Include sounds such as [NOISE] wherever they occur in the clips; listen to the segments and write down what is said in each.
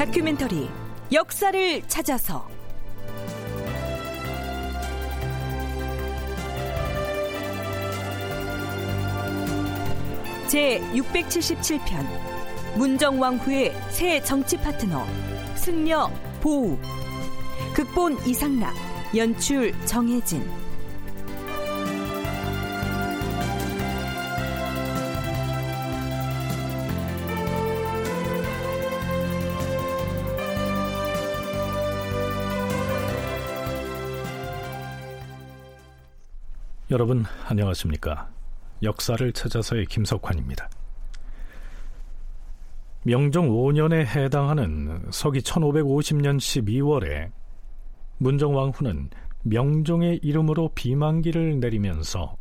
다큐멘터리 역사를 찾아서. 제 677편 문정왕후의 새 정치 파트너 승려 보우. 극본 이상락 연출 정혜진 여러분 안녕하십니까? 역사를 찾아서의 김석환입니다. 명종 5년에 해당하는 서기 1550년 12월에 문정왕후는 명종의 이름으로 비만기를 내리면서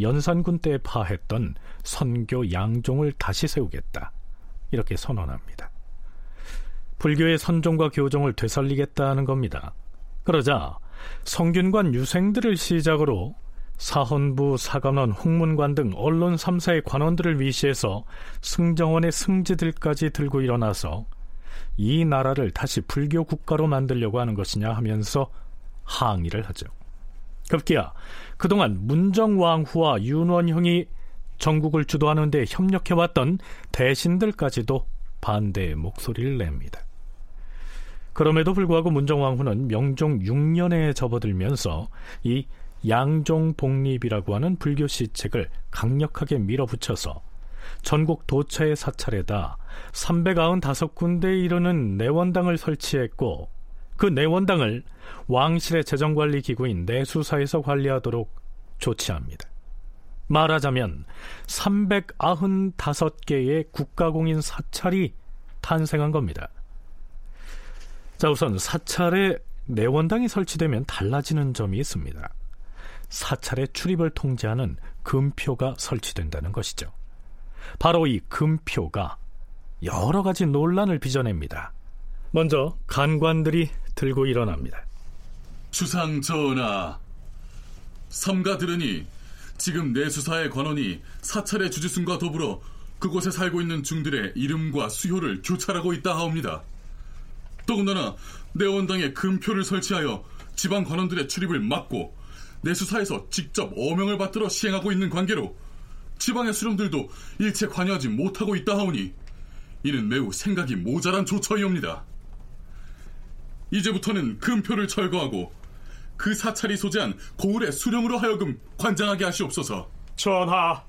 연산군 때 파했던 선교 양종을 다시 세우겠다. 이렇게 선언합니다. 불교의 선종과 교종을 되살리겠다는 겁니다. 그러자 성균관 유생들을 시작으로 사헌부, 사관원, 홍문관 등 언론 3사의 관원들을 위시해서 승정원의 승지들까지 들고 일어나서 이 나라를 다시 불교 국가로 만들려고 하는 것이냐 하면서 항의를 하죠. 급기야 그동안 문정왕후와 윤원형이 전국을 주도하는 데 협력해왔던 대신들까지도 반대의 목소리를 냅니다. 그럼에도 불구하고 문정왕후는 명종 6년에 접어들면서 이 양종복립이라고 하는 불교 시책을 강력하게 밀어붙여서 전국 도처의 사찰에다 395군데에 이르는 내원당을 설치했고 그 내원당을 왕실의 재정관리 기구인 내수사에서 관리하도록 조치합니다. 말하자면 395개의 국가공인 사찰이 탄생한 겁니다. 자, 우선 사찰에 내원당이 설치되면 달라지는 점이 있습니다. 사찰의 출입을 통제하는 금표가 설치된다는 것이죠. 바로 이 금표가 여러 가지 논란을 빚어냅니다. 먼저 간관들이 들고 일어납니다. 주상 전하, 삼가 들으니 지금 내수사의 관원이 사찰의 주지순과 더불어 그곳에 살고 있는 중들의 이름과 수효를 교찰하고 있다 하옵니다. 더군다나 내원당에 금표를 설치하여 지방 관원들의 출입을 막고 내수사에서 직접 어명을 받들어 시행하고 있는 관계로 지방의 수령들도 일체 관여하지 못하고 있다 하오니 이는 매우 생각이 모자란 조처이옵니다. 이제부터는 금표를 철거하고 그 사찰이 소재한 고을의 수령으로 하여금 관장하게 하시옵소서. 전하,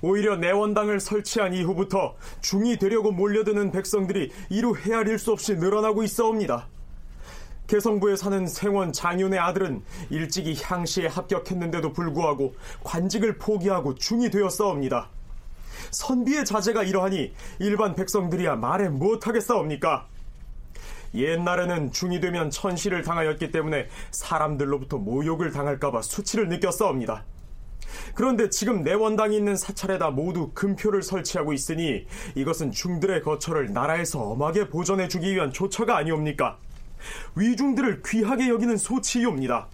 오히려 내원당을 설치한 이후부터 중이 되려고 몰려드는 백성들이 이루 헤아릴 수 없이 늘어나고 있어옵니다. 개성부에 사는 생원 장윤의 아들은 일찍이 향시에 합격했는데도 불구하고 관직을 포기하고 중이 되었사옵니다. 선비의 자제가 이러하니 일반 백성들이야 말해 무엇하겠사옵니까? 옛날에는 중이 되면 천시를 당하였기 때문에 사람들로부터 모욕을 당할까봐 수치를 느꼈사옵니다. 그런데 지금 내원당이 있는 사찰에다 모두 금표를 설치하고 있으니 이것은 중들의 거처를 나라에서 엄하게 보존해주기 위한 조처가 아니옵니까? 위중들을 귀하게 여기는 소치이옵니다.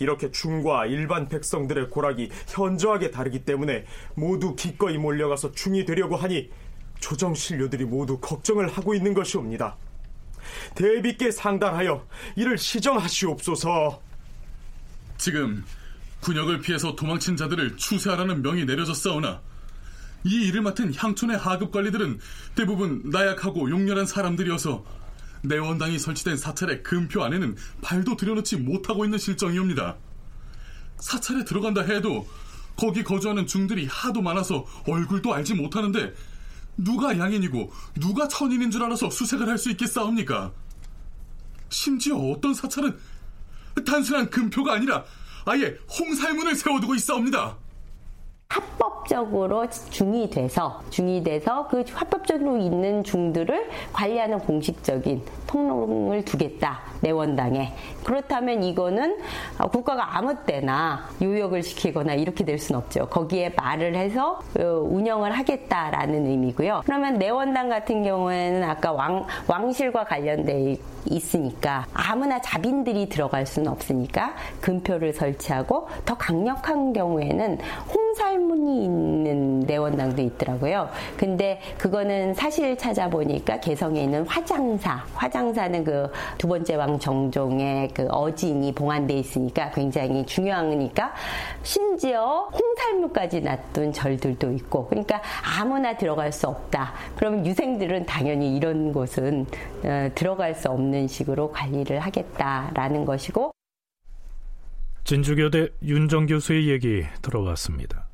이렇게 중과 일반 백성들의 고락이 현저하게 다르기 때문에 모두 기꺼이 몰려가서 중이 되려고 하니 조정 신료들이 모두 걱정을 하고 있는 것이옵니다. 대비께 상달하여 이를 시정하시옵소서. 지금 군역을 피해서 도망친 자들을 추세하라는 명이 내려졌사오나 이 일을 맡은 향촌의 하급 관리들은 대부분 나약하고 용렬한 사람들이어서 내원당이 설치된 사찰의 금표 안에는 발도 들여놓지 못하고 있는 실정이옵니다. 사찰에 들어간다 해도 거기 거주하는 중들이 하도 많아서 얼굴도 알지 못하는데 누가 양인이고 누가 천인인 줄 알아서 수색을 할 수 있겠사옵니까? 심지어 어떤 사찰은 단순한 금표가 아니라 아예 홍살문을 세워두고 있사옵니다. 합법적으로 중이 돼서 중이 돼서 그 합법적으로 있는 중들을 관리하는 공식적인 통로를 두겠다 내원당에. 그렇다면 이거는 국가가 아무 때나 요역을 시키거나 이렇게 될 수는 없죠. 거기에 말을 해서 어, 운영을 하겠다라는 의미고요. 그러면 내원당 같은 경우에는 아까 왕 왕실과 관련돼 있으니까 아무나 자빈들이 들어갈 수는 없으니까 금표를 설치하고 더 강력한 경우에는 홍 홍살문이 있는 내원당도 있더라고요. 근데 그거는 사실 찾아보니까 개성에 있는 화장사, 화장사는 그 두 번째 왕 정종의 그 어진이 봉안돼 있으니까 굉장히 중요하니까 심지어 홍살무까지 놔둔 절들도 있고 그러니까 아무나 들어갈 수 없다. 그러면 유생들은 당연히 이런 곳은 어, 들어갈 수 없는 식으로 관리를 하겠다라는 것이고 진주교대 윤정 교수의 얘기 들어봤습니다.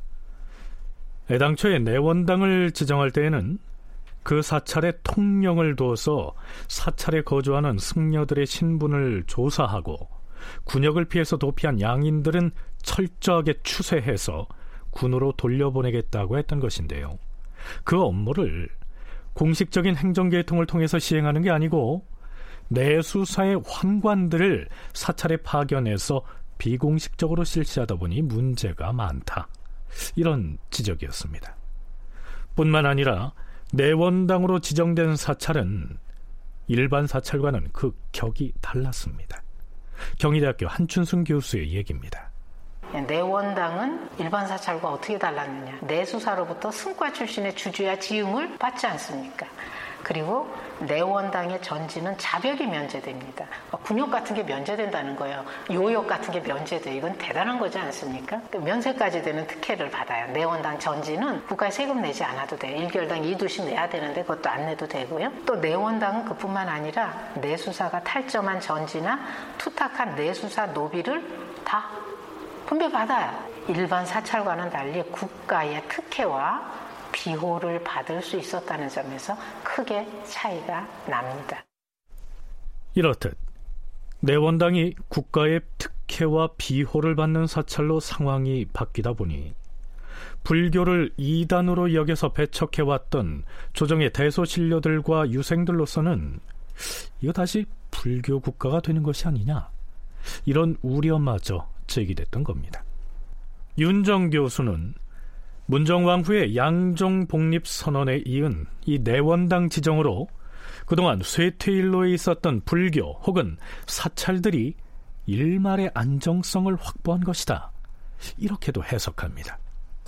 애당초에 내원당을 지정할 때에는 그 사찰에 통령을 두어서 사찰에 거주하는 승려들의 신분을 조사하고 군역을 피해서 도피한 양인들은 철저하게 추세해서 군으로 돌려보내겠다고 했던 것인데요. 그 업무를 공식적인 행정계통을 통해서 시행하는 게 아니고 내수사의 환관들을 사찰에 파견해서 비공식적으로 실시하다 보니 문제가 많다. 이런 지적이었습니다. 뿐만 아니라 내원당으로 지정된 사찰은 일반 사찰과는 그 격이 달랐습니다. 경희대학교 한춘순 교수의 얘기입니다. 내원당은 일반 사찰과 어떻게 달랐느냐? 내수사로부터 승과 출신의 주주야 지음을 받지 않습니까? 그리고 내원당의 전지는 자벽이 면제됩니다. 군역 같은 게 면제된다는 거예요. 요역 같은 게 면제돼. 이건 대단한 거지 않습니까? 그 면세까지 되는 특혜를 받아요. 내원당 전지는 국가에 세금 내지 않아도 돼. 1개월당 2두씩 내야 되는데 그것도 안 내도 되고요. 또 내원당은 그뿐만 아니라 내수사가 탈점한 전지나 투탁한 내수사 노비를 다 분배받아요. 일반 사찰과는 달리 국가의 특혜와 비호를 받을 수 있었다는 점에서 크게 차이가 납니다. 이렇듯 내원당이 국가의 특혜와 비호를 받는 사찰로 상황이 바뀌다 보니 불교를 이단으로 여겨서 배척해왔던 조정의 대소신료들과 유생들로서는 이거 다시 불교 국가가 되는 것이 아니냐 이런 우려마저 제기됐던 겁니다. 윤정 교수는 문정왕 후의 양종 복립 선언에 이은 이 내원당 지정으로 그동안 쇠퇴일로에 있었던 불교 혹은 사찰들이 일말의 안정성을 확보한 것이다. 이렇게도 해석합니다.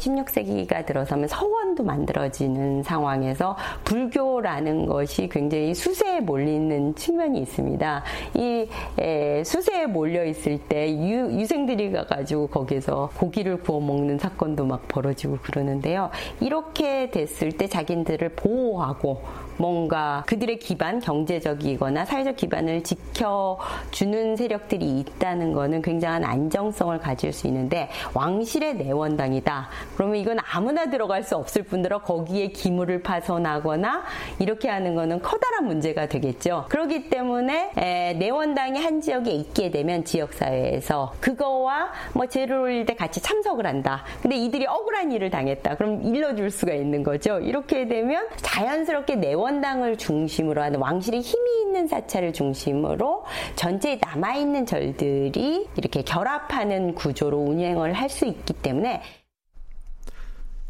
16세기가 들어서면 서원도 만들어지는 상황에서 불교라는 것이 굉장히 수세에 몰리는 측면이 있습니다. 이 에, 수세에 몰려 있을 때 유, 유생들이 가가지고 거기서 고기를 구워 먹는 사건도 막 벌어지고 그러는데요. 이렇게 됐을 때 자기들을 보호하고 뭔가 그들의 기반, 경제적이거나 사회적 기반을 지켜주는 세력들이 있다는 것은 굉장한 안정성을 가질 수 있는데 왕실의 내원당이다. 그러면 이건 아무나 들어갈 수 없을 뿐더러 거기에 기물을 파손하거나 이렇게 하는 것은 커다란 문제가 되겠죠. 그렇기 때문에 에, 내원당이 한 지역에 있게 되면 지역사회에서 그거와 뭐 올릴 때 같이 참석을 한다. 근데 이들이 억울한 일을 당했다. 그럼 일러줄 수가 있는 거죠. 이렇게 되면 자연스럽게 내원 당을 중심으로 하는 왕실의 힘이 있는 사찰을 중심으로 전체에 남아있는 절들이 이렇게 결합하는 구조로 운영을 할 수 있기 때문에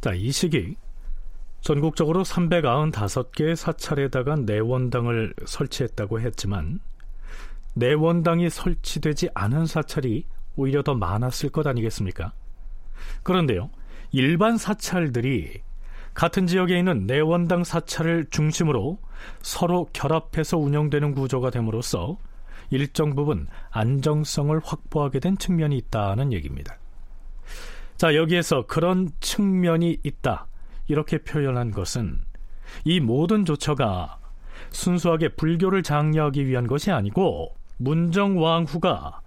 자, 이 시기 전국적으로 395개의 사찰에다가 내원당을 설치했다고 했지만 내원당이 설치되지 않은 사찰이 오히려 더 많았을 것 아니겠습니까? 그런데요, 일반 사찰들이 같은 지역에 있는 내원당 사찰을 중심으로 서로 결합해서 운영되는 구조가 됨으로써 일정 부분 안정성을 확보하게 된 측면이 있다는 얘기입니다. 자, 여기에서 그런 측면이 있다. 이렇게 표현한 것은 이 모든 조처가 순수하게 불교를 장려하기 위한 것이 아니고 문정왕후가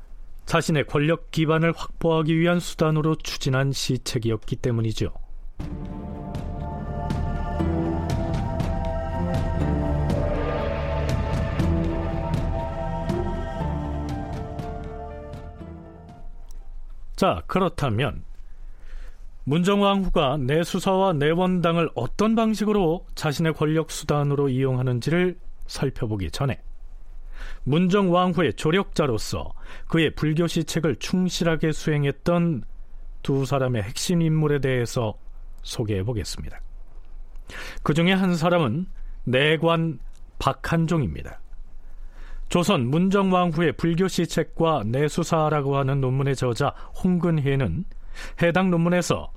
자신의 권력 기반을 확보하기 위한 수단으로 추진한 시책이었기 때문이죠. 자, 그렇다면 문정왕 후가 내수사와 내원당을 어떤 방식으로 자신의 권력 수단으로 이용하는지를 살펴보기 전에 문정왕 후의 조력자로서 그의 불교 시책을 충실하게 수행했던 두 사람의 핵심 인물에 대해서 소개해 보겠습니다. 그 중에 한 사람은 내관 박한종입니다. 조선 문정왕 후의 불교 시책과 내수사라고 하는 논문의 저자 홍근혜는 해당 논문에서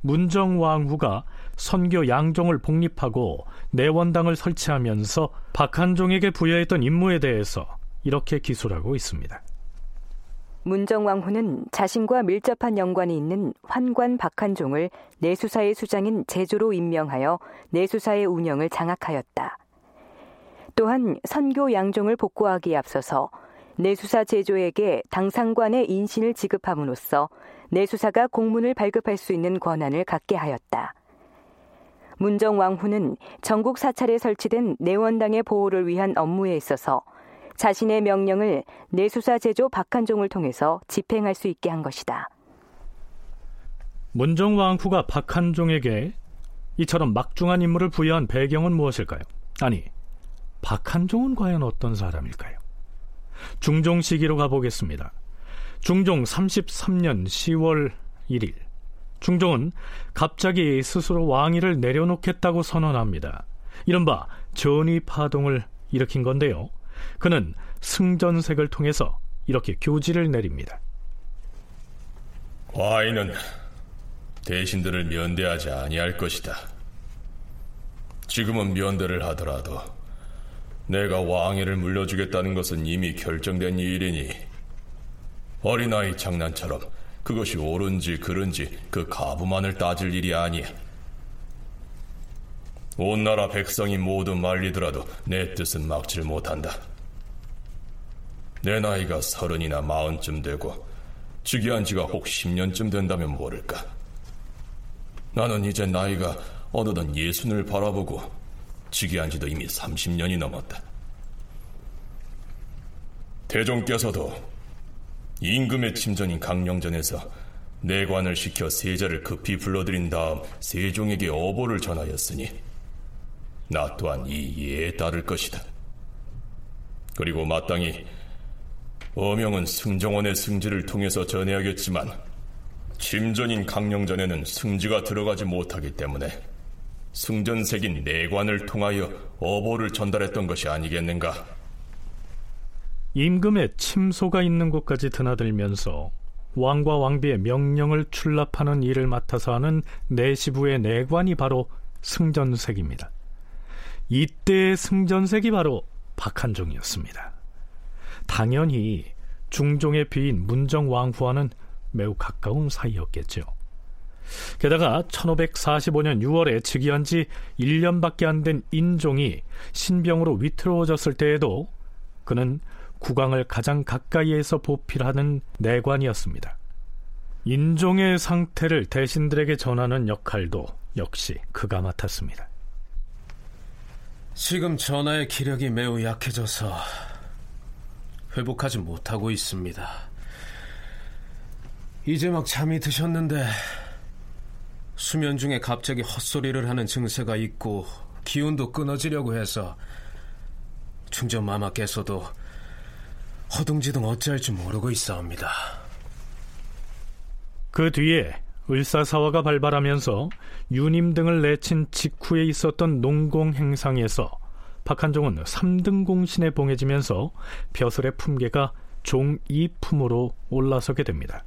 문정왕후가 선교 양종을 복립하고 내원당을 설치하면서 박한종에게 부여했던 임무에 대해서 이렇게 기술하고 있습니다. 문정왕후는 자신과 밀접한 연관이 있는 환관 박한종을 내수사의 수장인 제조로 임명하여 내수사의 운영을 장악하였다. 또한 선교 양종을 복구하기에 앞서서 내수사 제조에게 당상관의 인신을 지급함으로써 내수사가 공문을 발급할 수 있는 권한을 갖게 하였다. 문정왕후는 전국 사찰에 설치된 내원당의 보호를 위한 업무에 있어서 자신의 명령을 내수사 제조 박한종을 통해서 집행할 수 있게 한 것이다. 문정왕후가 박한종에게 이처럼 막중한 임무를 부여한 배경은 무엇일까요? 아니, 박한종은 과연 어떤 사람일까요? 중종 시기로 가보겠습니다. 중종 33년 10월 1일, 중종은 갑자기 스스로 왕위를 내려놓겠다고 선언합니다. 이른바 전위 파동을 일으킨 건데요. 그는 승전색을 통해서 이렇게 교지를 내립니다. 과인은 대신들을 면대하지 아니할 것이다. 지금은 면대를 하더라도 내가 왕위를 물려주겠다는 것은 이미 결정된 일이니 어린아이 장난처럼 그것이 옳은지 그른지 그 가부만을 따질 일이 아니야. 온 나라 백성이 모두 말리더라도 내 뜻은 막질 못한다. 내 나이가 서른이나 마흔쯤 되고 즉위한 지가 혹 10년쯤 된다면 모를까. 나는 이제 나이가 어느덧 예순을 바라보고 즉위한 지도 이미 30년이 넘었다. 대종께서도 임금의 침전인 강령전에서 내관을 시켜 세자를 급히 불러들인 다음 세종에게 어보를 전하였으니 나 또한 이 예에 따를 것이다. 그리고 마땅히 어명은 승정원의 승지를 통해서 전해야겠지만 침전인 강령전에는 승지가 들어가지 못하기 때문에 승전색인 내관을 통하여 어보를 전달했던 것이 아니겠는가? 임금의 침소가 있는 곳까지 드나들면서 왕과 왕비의 명령을 출납하는 일을 맡아서 하는 내시부의 내관이 바로 승전색입니다. 이때의 승전색이 바로 박한종이었습니다. 당연히 중종의 비인 문정왕후와는 매우 가까운 사이였겠죠. 게다가 1545년 6월에 즉위한 지 1년밖에 안 된 인종이 신병으로 위태로워졌을 때에도 그는 국왕을 가장 가까이에서 보필하는 내관이었습니다. 인종의 상태를 대신들에게 전하는 역할도 역시 그가 맡았습니다. 지금 전하의 기력이 매우 약해져서 회복하지 못하고 있습니다. 이제 막 잠이 드셨는데 수면 중에 갑자기 헛소리를 하는 증세가 있고 기운도 끊어지려고 해서 충전 마마께서도 허둥지둥 어찌할지 모르고 있사옵니다. 그 뒤에 을사사화가 발발하면서 유님 등을 내친 직후에 있었던 농공 행상에서 박한종은 3등 공신에 봉해지면서 벼슬의 품계가 종 2품으로 올라서게 됩니다.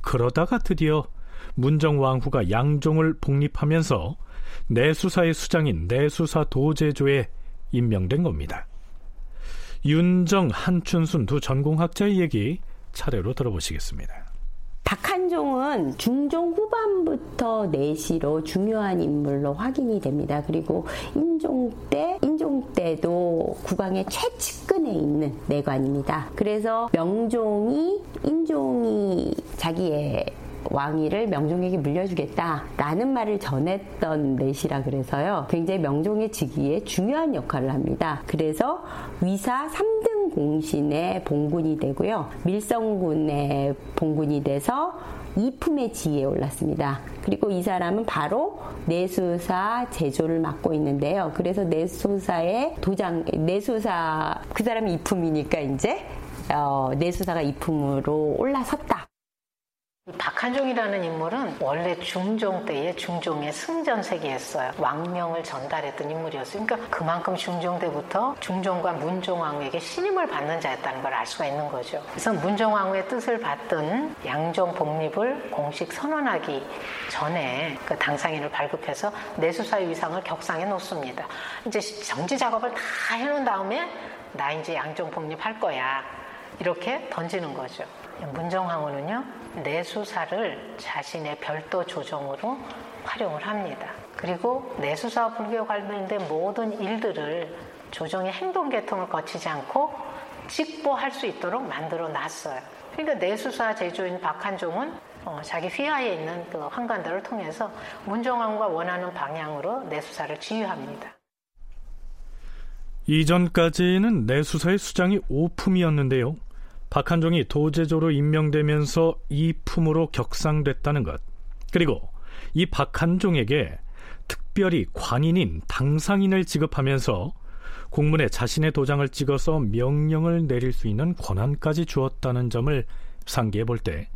그러다가 드디어 문정왕후가 양종을 복립하면서 내수사의 수장인 내수사 도제조에 임명된 겁니다. 윤정, 한춘순 두 전공학자의 얘기 차례로 들어보시겠습니다. 박한종은 중종 후반부터 내시로 중요한 인물로 확인이 됩니다. 그리고 인종 때, 인종 때도 국왕의 최측근에 있는 내관입니다. 그래서 명종이, 인종이 자기의 왕위를 명종에게 물려주겠다라는 말을 전했던 내시라 그래서요. 굉장히 명종의 즉위에 중요한 역할을 합니다. 그래서 위사 3등 공신의 봉군이 되고요. 밀성군의 봉군이 돼서 이품의 지위에 올랐습니다. 그리고 이 사람은 바로 내수사 제조를 맡고 있는데요. 그래서 내수사의 도장, 내수사, 그 사람이 이품이니까 이제, 어, 내수사가 이품으로 올라섰다. 박 박한종이라는 인물은 원래 중종 때에 중종의 승전 세계였어요. 왕명을 전달했던 인물이었어요. 그러니까 그만큼 중종 때부터 중종과 문종왕에게 신임을 받는 자였다는 걸 알 수가 있는 거죠. 그래서 문종왕후의 뜻을 받든 양종 복립을 공식 선언하기 전에 그 당상인을 발급해서 내수사의 위상을 격상해 놓습니다. 이제 정지 작업을 다 해놓은 다음에 나 이제 양종 복립할 거야. 이렇게 던지는 거죠. 문정왕후는요, 내수사를 자신의 별도 조정으로 활용을 합니다. 그리고 내수사와 불교에 관련된 모든 일들을 조정의 행동 계통을 거치지 않고 직보할 수 있도록 만들어 놨어요. 그러니까 내수사 제조인 박한종은 어, 자기 휘하에 있는 그 환관들을 통해서 문정왕과 원하는 방향으로 내수사를 지휘합니다. 이전까지는 내수사의 수장이 오품이었는데요. 박한종이 도제조로 임명되면서 이 품으로 격상됐다는 것. 그리고 이 박한종에게 특별히 관인인 당상인을 지급하면서 공문에 자신의 도장을 찍어서 명령을 내릴 수 있는 권한까지 주었다는 점을 상기해 볼 때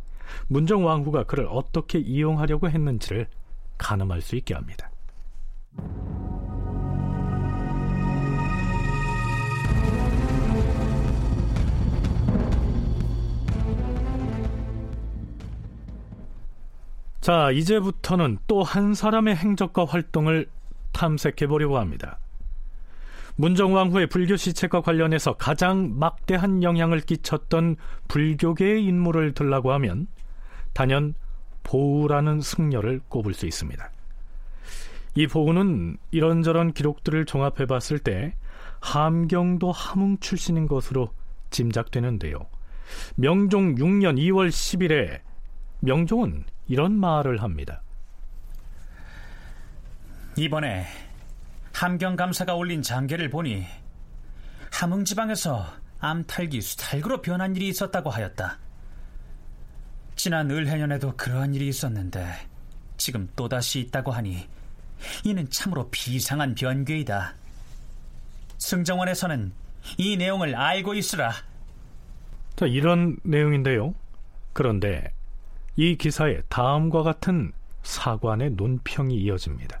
문정왕후가 그를 어떻게 이용하려고 했는지를 가늠할 수 있게 합니다. 자, 이제부터는 또 한 사람의 행적과 활동을 탐색해 보려고 합니다. 문정왕 후의 불교 시책과 관련해서 가장 막대한 영향을 끼쳤던 불교계의 인물을 들라고 하면 단연 보우라는 승려를 꼽을 수 있습니다. 이 보우는 이런저런 기록들을 종합해 봤을 때 함경도 함흥 출신인 것으로 짐작되는데요. 명종 6년 2월 10일에 명종은 이런 말을 합니다. 이번에 함경 감사가 올린 장계를 보니 함흥 지방에서 암탈기 수탈구로 변한 일이 있었다고 하였다. 지난 을해년에도 그러한 일이 있었는데 지금 또다시 있다고 하니 이는 참으로 비상한 변괴이다. 승정원에서는 이 내용을 알고 있으라. 자, 이런 내용인데요. 그런데 이 기사에 다음과 같은 사관의 논평이 이어집니다.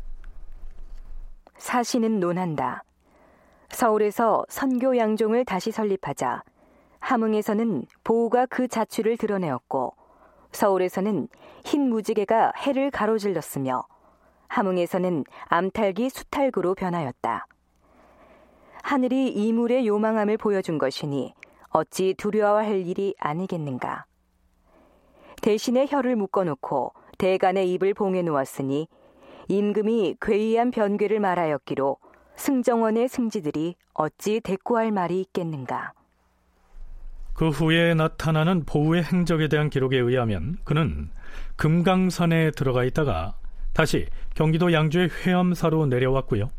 사신은 논한다. 서울에서 선교 양종을 다시 설립하자 함흥에서는 보우가 그 자취를 드러내었고 서울에서는 흰 무지개가 해를 가로질렀으며 함흥에서는 암탈기 수탈구로 변하였다. 하늘이 이물의 요망함을 보여준 것이니 어찌 두려워할 일이 아니겠는가. 대신에 혀를 묶어놓고 대간의 입을 봉해 놓았으니 임금이 괴이한 변괴를 말하였기로 승정원의 승지들이 어찌 대꾸할 말이 있겠는가. 그 후에 나타나는 보우의 행적에 대한 기록에 의하면 그는 금강산에 들어가 있다가 다시 경기도 양주의 회암사로 내려왔고요.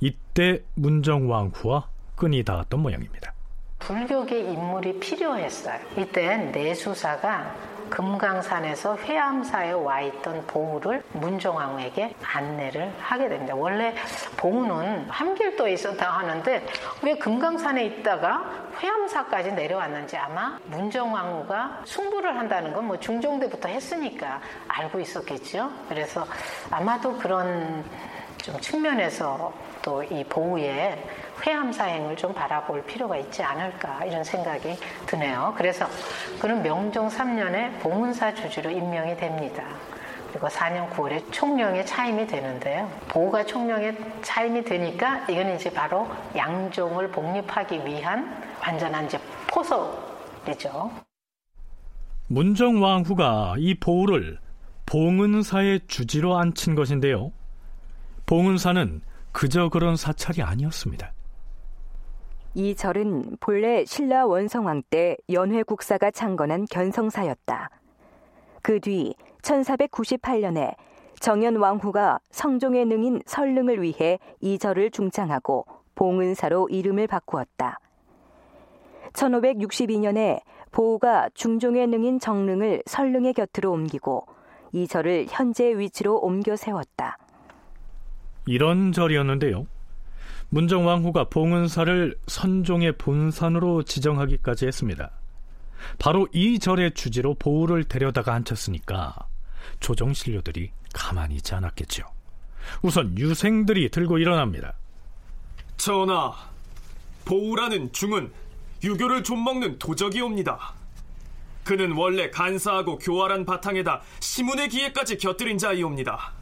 이때 문정왕후와 끈이 닿았던 모양입니다. 불교계 인물이 필요했어요. 이때 내수사가 금강산에서 회암사에 와 있던 보우를 문종왕후에게 안내를 하게 됩니다. 원래 보우는 함길도에 있었다 하는데 왜 금강산에 있다가 회암사까지 내려왔는지 아마 문종왕후가 승부를 한다는 건 뭐 중종대부터 했으니까 알고 있었겠죠. 그래서 아마도 그런 좀 측면에서 또 이 보우의 회암 사행을 좀 바라볼 필요가 있지 않을까 이런 생각이 드네요. 그래서 그는 명종 3년에 봉은사 주주로 임명이 됩니다. 그리고 4년 9월에 총령에 차임이 되는데요. 보호가 총령에 차임이 되니까 이건 이제 바로 양종을 복립하기 위한 완전한 이제 포석이죠. 문정왕후가 이 보호를 봉은사의 주지로 앉힌 것인데요. 봉은사는 그저 그런 사찰이 아니었습니다. 이 절은 본래 신라 원성왕 때 연회 국사가 창건한 견성사였다. 그 뒤 1498년에 정현 왕후가 성종의 능인 설릉을 위해 이 절을 중창하고 봉은사로 이름을 바꾸었다. 1562년에 보우가 중종의 능인 정릉을 설릉의 곁으로 옮기고 이 절을 현재 위치로 옮겨 세웠다. 이런 절이었는데요. 문정왕후가 봉은사를 선종의 본산으로 지정하기까지 했습니다. 바로 이 절의 주지로 보우를 데려다가 앉혔으니까 조정 신료들이 가만히 있지 않았겠죠. 우선 유생들이 들고 일어납니다. 전하, 보우라는 중은 유교를 좀먹는 도적이옵니다. 그는 원래 간사하고 교활한 바탕에다 시문의 기회까지 곁들인 자이옵니다.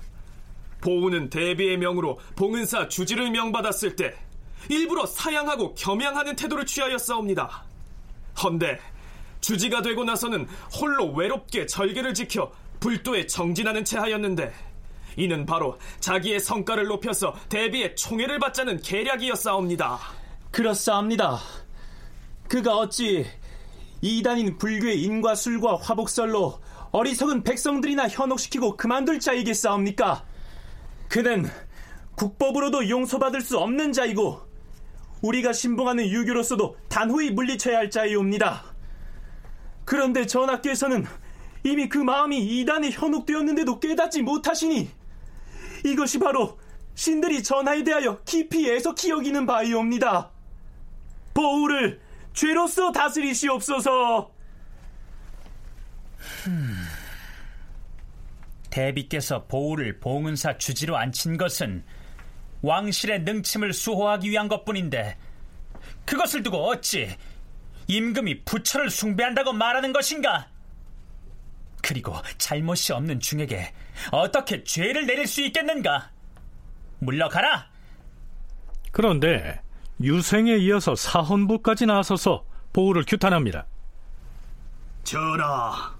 보우는 대비의 명으로 봉은사 주지를 명받았을 때 일부러 사양하고 겸양하는 태도를 취하였사옵니다. 헌데 주지가 되고 나서는 홀로 외롭게 절개를 지켜 불도에 정진하는 채 하였는데 이는 바로 자기의 성과를 높여서 대비의 총애를 받자는 계략이었사옵니다. 그렇사옵니다. 그가 어찌 이단인 불교의 인과 술과 화복설로 어리석은 백성들이나 현혹시키고 그만둘 자이겠사옵니까? 그는 국법으로도 용서받을 수 없는 자이고 우리가 신봉하는 유교로서도 단호히 물리쳐야 할 자이옵니다. 그런데 전하께서는 이미 그 마음이 이단에 현혹되었는데도 깨닫지 못하시니 이것이 바로 신들이 전하에 대하여 깊이 애석히 여기는 바이옵니다. 보우를 죄로서 다스리시옵소서. 대비께서 보우를 봉은사 주지로 앉힌 것은 왕실의 능침을 수호하기 위한 것뿐인데 그것을 두고 어찌 임금이 부처를 숭배한다고 말하는 것인가? 그리고 잘못이 없는 중에게 어떻게 죄를 내릴 수 있겠는가? 물러가라! 그런데 유생에 이어서 사헌부까지 나서서 보우를 규탄합니다. 전하,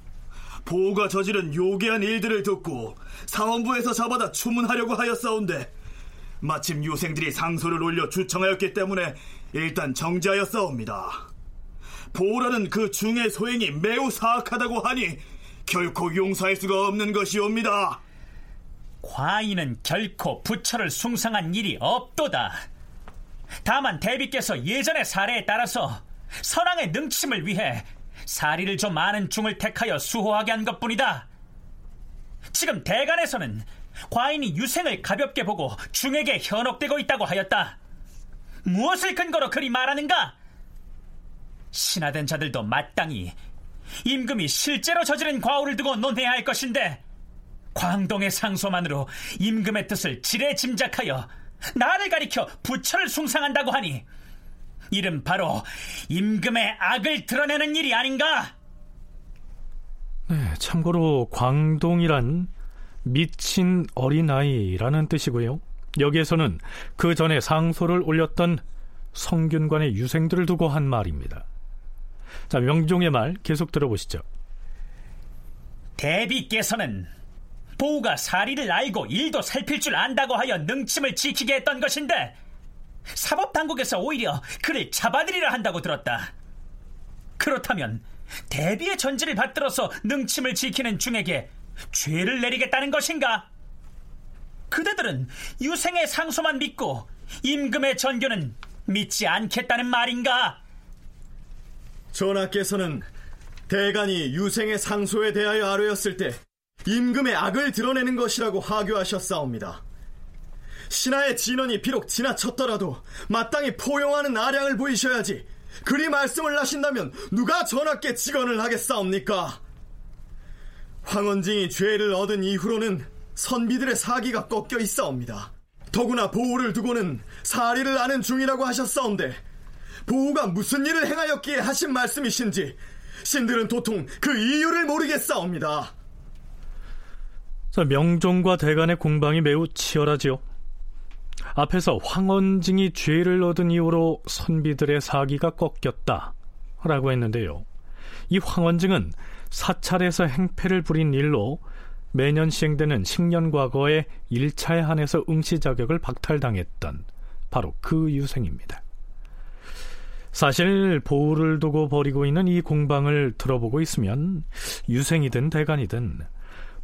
보우가 저지른 요괴한 일들을 듣고 사헌부에서 잡아다 추문하려고 하였사온데 마침 유생들이 상소를 올려 주청하였기 때문에 일단 정지하였사옵니다. 보우라는 그 중의 소행이 매우 사악하다고 하니 결코 용서할 수가 없는 것이옵니다. 과인은 결코 부처를 숭상한 일이 없도다. 다만 대비께서 예전의 사례에 따라서 선왕의 능침을 위해 사리를 좀 많은 중을 택하여 수호하게 한 것뿐이다. 지금 대간에서는 과인이 유생을 가볍게 보고 중에게 현혹되고 있다고 하였다. 무엇을 근거로 그리 말하는가? 신하된 자들도 마땅히 임금이 실제로 저지른 과오를 두고 논해야 할 것인데 광동의 상소만으로 임금의 뜻을 지레 짐작하여 나를 가리켜 부처를 숭상한다고 하니 이는 바로 임금의 악을 드러내는 일이 아닌가? 네, 참고로 광동이란 미친 어린아이라는 뜻이고요. 여기에서는 그 전에 상소를 올렸던 성균관의 유생들을 두고 한 말입니다. 자, 명종의 말 계속 들어보시죠. 대비께서는 보우가 사리를 알고 일도 살필 줄 안다고 하여 능침을 지키게 했던 것인데 사법 당국에서 오히려 그를 잡아들이려 한다고 들었다. 그렇다면 대비의 전지를 받들어서 능침을 지키는 중에게 죄를 내리겠다는 것인가? 그대들은 유생의 상소만 믿고 임금의 전교는 믿지 않겠다는 말인가? 전하께서는 대간이 유생의 상소에 대하여 아뢰었을 때 임금의 악을 드러내는 것이라고 하교하셨사옵니다. 신하의 진언이 비록 지나쳤더라도 마땅히 포용하는 아량을 보이셔야지 그리 말씀을 하신다면 누가 전하께 직언을 하겠사옵니까? 황원징이 죄를 얻은 이후로는 선비들의 사기가 꺾여 있사옵니다. 더구나 보호를 두고는 사리를 아는 중이라고 하셨사온데 보호가 무슨 일을 행하였기에 하신 말씀이신지 신들은 도통 그 이유를 모르겠사옵니다. 자, 명종과 대간의 공방이 매우 치열하지요. 앞에서 황원징이 죄를 얻은 이후로 선비들의 사기가 꺾였다 라고 했는데요. 이 황원징은 사찰에서 행패를 부린 일로 매년 시행되는 식년과거의 1차에 한해서 응시 자격을 박탈당했던 바로 그 유생입니다. 사실 보호를 두고 벌이고 있는 이 공방을 들어보고 있으면 유생이든 대간이든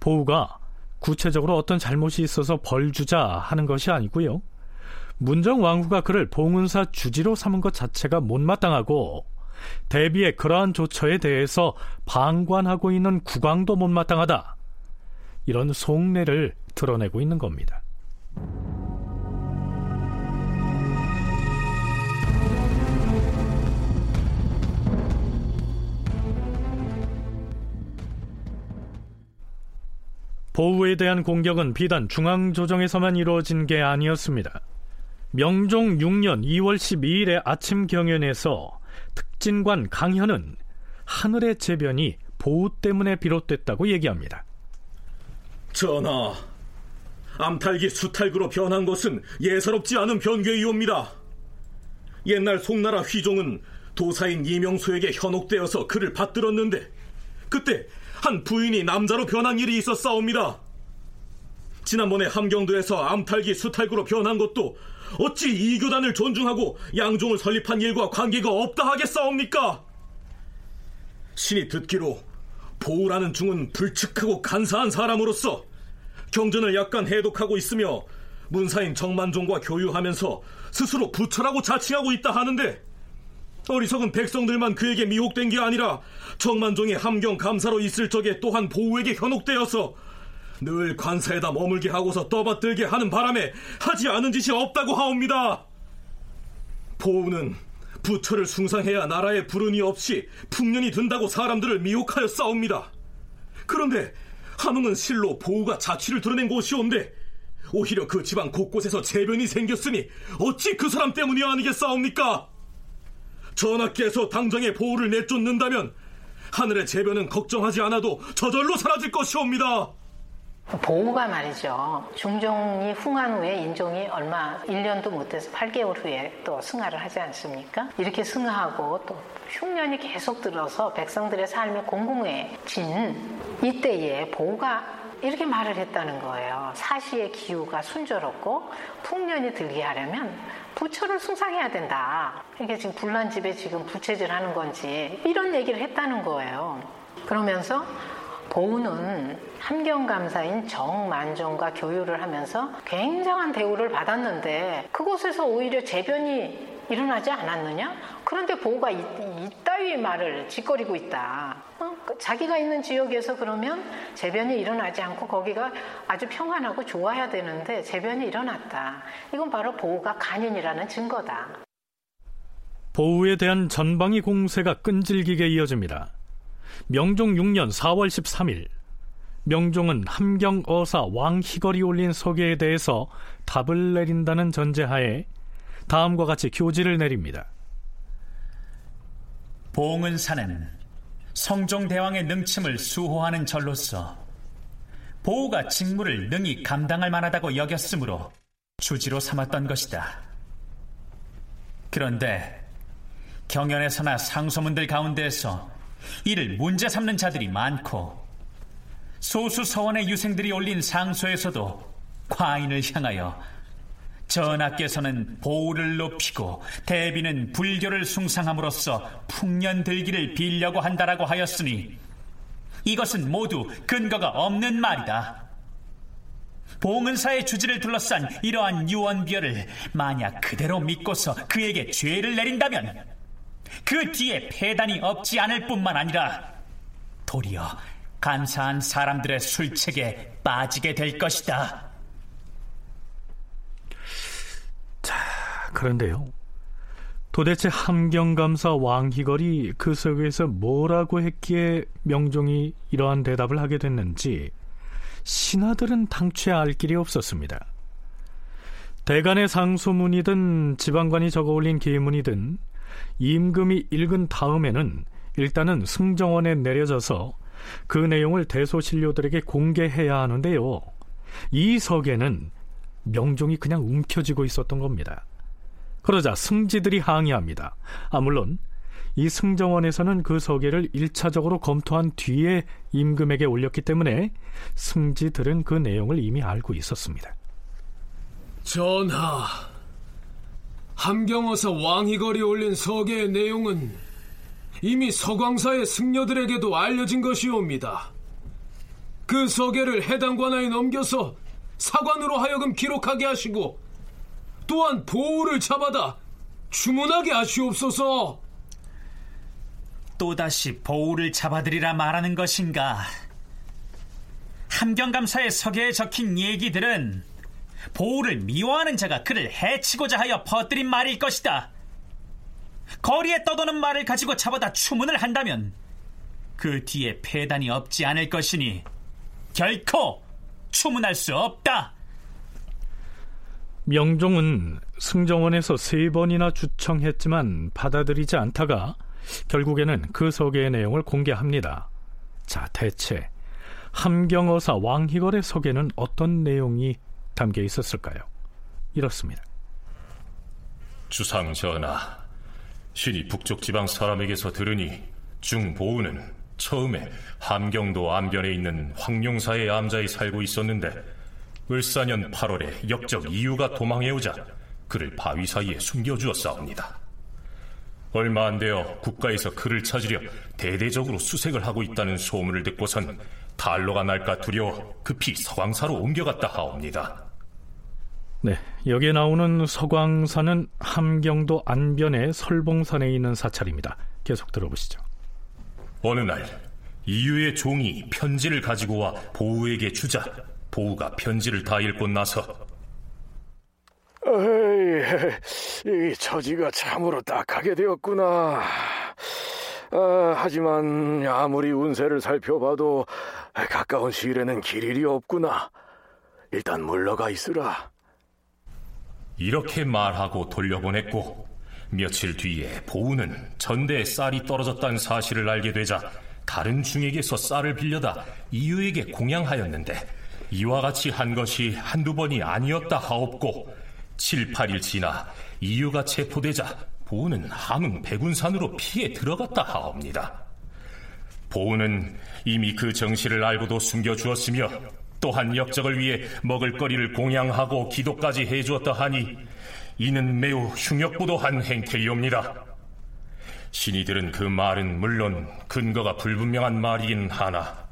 보호가 구체적으로 어떤 잘못이 있어서 벌 주자 하는 것이 아니고요. 문정 왕후가 그를 봉은사 주지로 삼은 것 자체가 못마땅하고 대비의 그러한 조처에 대해서 방관하고 있는 국왕도 못마땅하다. 이런 속내를 드러내고 있는 겁니다. 보우에 대한 공격은 비단 중앙조정에서만 이루어진 게 아니었습니다. 명종 6년 2월 12일에 아침 경연에서 특진관 강현은 하늘의 재변이 보우 때문에 비롯됐다고 얘기합니다. 전하, 암탈기 수탈구로 변한 것은 예사롭지 않은 변괴이옵니다. 옛날 송나라 휘종은 도사인 이명수에게 현혹되어서 그를 받들었는데 그때 한 부인이 남자로 변한 일이 있었사옵니다. 지난번에 함경도에서 암탈기 수탈구로 변한 것도 어찌 이 교단을 존중하고 양종을 설립한 일과 관계가 없다 하겠사옵니까? 신이 듣기로 보우라는 중은 불측하고 간사한 사람으로서 경전을 약간 해독하고 있으며 문사인 정만종과 교유하면서 스스로 부처라고 자칭하고 있다 하는데 어리석은 백성들만 그에게 미혹된 게 아니라 정만종이 함경 감사로 있을 적에 또한 보우에게 현혹되어서 늘 관사에다 머물게 하고서 떠받들게 하는 바람에 하지 않은 짓이 없다고 하옵니다. 보우는 부처를 숭상해야 나라에 불운이 없이 풍년이 든다고 사람들을 미혹하여 싸웁니다. 그런데 함흥은 실로 보우가 자취를 드러낸 곳이온데 오히려 그 지방 곳곳에서 재변이 생겼으니 어찌 그 사람 때문이 아니겠사옵니까? 전하께서 당장에 보호를 내쫓는다면 하늘의 재변은 걱정하지 않아도 저절로 사라질 것이옵니다. 보호가 말이죠. 중종이 흥한 후에 인종이 얼마 1년도 못돼서 8개월 후에 또 승하를 하지 않습니까? 이렇게 승하하고 또 흉년이 계속 들어서 백성들의 삶이 공공해진 이때에 보호가 이렇게 말을 했다는 거예요. 사시의 기후가 순조롭고 풍년이 들게 하려면 부처를 숭상해야 된다. 이게 지금 불난 집에 지금 부채질 하는 건지 이런 얘기를 했다는 거예요. 그러면서 보우는 함경감사인 정만종과 교류를 하면서 굉장한 대우를 받았는데 그곳에서 오히려 재변이 일어나지 않았느냐? 그런데 보우가 이, 이따위 말을 짓거리고 있다. 어? 그 자기가 있는 지역에서 그러면 재변이 일어나지 않고 거기가 아주 평안하고 좋아야 되는데 재변이 일어났다. 이건 바로 보우가 간인이라는 증거다. 보우에 대한 전방위 공세가 끈질기게 이어집니다. 명종 6년 4월 13일 명종은 함경어사 왕희걸이 올린 서계에 대해서 답을 내린다는 전제하에 다음과 같이 교지를 내립니다. 봉은사는 성종대왕의 능침을 수호하는 절로서 보호가 직무를 능히 감당할 만하다고 여겼으므로 주지로 삼았던 것이다. 그런데 경연에서나 상소문들 가운데에서 이를 문제 삼는 자들이 많고 소수 서원의 유생들이 올린 상소에서도 과인을 향하여 전하께서는 보호를 높이고 대비는 불교를 숭상함으로써 풍년 들기를 빌려고 한다라고 하였으니 이것은 모두 근거가 없는 말이다. 봉은사의 주지를 둘러싼 이러한 유언비어를 만약 그대로 믿고서 그에게 죄를 내린다면 그 뒤에 폐단이 없지 않을 뿐만 아니라 도리어 간사한 사람들의 술책에 빠지게 될 것이다. 자, 그런데요. 도대체 함경감사 왕희걸이 그 속에서 뭐라고 했기에 명종이 이러한 대답을 하게 됐는지 신하들은 당최 알 길이 없었습니다. 대간의 상소문이든 지방관이 적어 올린 계문이든 임금이 읽은 다음에는 일단은 승정원에 내려져서 그 내용을 대소신료들에게 공개해야 하는데요. 이 석에는 명종이 그냥 움켜쥐고 있었던 겁니다. 그러자 승지들이 항의합니다. 아, 물론 이 승정원에서는 그 서계를 1차적으로 검토한 뒤에 임금에게 올렸기 때문에 승지들은 그 내용을 이미 알고 있었습니다. 전하, 함경어사 왕희걸이 올린 서계의 내용은 이미 서광사의 승려들에게도 알려진 것이옵니다. 그 서계를 해당 관아에 넘겨서 사관으로 하여금 기록하게 하시고 또한 보호를 잡아다 주문하게 하시옵소서. 또다시 보호를 잡아들이라 말하는 것인가? 함경감사의 서계에 적힌 얘기들은 보호를 미워하는 자가 그를 해치고자 하여 퍼뜨린 말일 것이다. 거리에 떠도는 말을 가지고 잡아다 추문을 한다면 그 뒤에 폐단이 없지 않을 것이니 결코 추문할 수 없다. 명종은 승정원에서 세 번이나 주청했지만 받아들이지 않다가 결국에는 그 서계의 내용을 공개합니다. 자, 대체 함경어사 왕희걸의 서계는 어떤 내용이 담겨 있었을까요? 이렇습니다. 주상 전하, 신이 북쪽 지방 사람에게서 들으니 중보우는 처음에 함경도 안변에 있는 황룡사의 암자에 살고 있었는데 을사년 8월에 역적 이유가 도망해오자 그를 바위 사이에 숨겨주었사옵니다. 얼마 안 되어 국가에서 그를 찾으려 대대적으로 수색을 하고 있다는 소문을 듣고선 달로가 날까 두려워 급히 서광사로 옮겨갔다 하옵니다. 네, 여기에 나오는 서광사는 함경도 안변의 설봉산에 있는 사찰입니다. 계속 들어보시죠. 어느 날 이유의 종이 편지를 가지고 와 보우에게 주자 보우가 편지를 다 읽고 나서 에이, 이 처지가 참으로 딱하게 되었구나. 아, 하지만 아무리 운세를 살펴봐도 가까운 시일에는 길 일이 없구나. 일단 물러가 있으라. 이렇게 말하고 돌려보냈고 며칠 뒤에 보우는 전대에 쌀이 떨어졌다는 사실을 알게 되자 다른 중에게서 쌀을 빌려다 이유에게 공양하였는데 이와 같이 한 것이 한두 번이 아니었다 하옵고 7, 8일 지나 이유가 체포되자 보우는 함흥 백운산으로 피해 들어갔다 하옵니다. 보우는 이미 그 정실을 알고도 숨겨주었으며 또한 역적을 위해 먹을거리를 공양하고 기도까지 해주었다 하니 이는 매우 흉역부도한 행태이옵니다. 신이들은 그 말은 물론 근거가 불분명한 말이긴 하나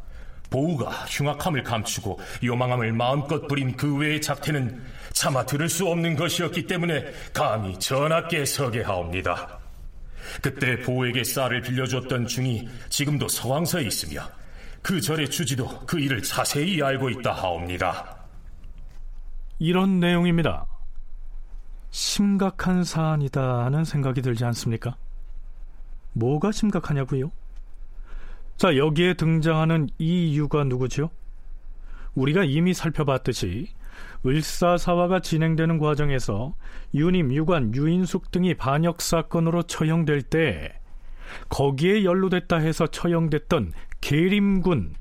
보우가 흉악함을 감추고 요망함을 마음껏 부린 그 외의 작태는 차마 들을 수 없는 것이었기 때문에 감히 전하께 서게하옵니다. 그때 보우에게 쌀을 빌려주었던 중이 지금도 서왕서에 있으며 그 절의 주지도 그 일을 자세히 알고 있다 하옵니다. 이런 내용입니다. 심각한 사안이다 하는 생각이 들지 않습니까? 뭐가 심각하냐고요? 자, 여기에 등장하는 이 이유가 누구죠? 우리가 이미 살펴봤듯이 을사사화가 진행되는 과정에서 유님, 유관, 유인숙 등이 반역 사건으로 처형될 때 거기에 연루됐다 해서 처형됐던 계림군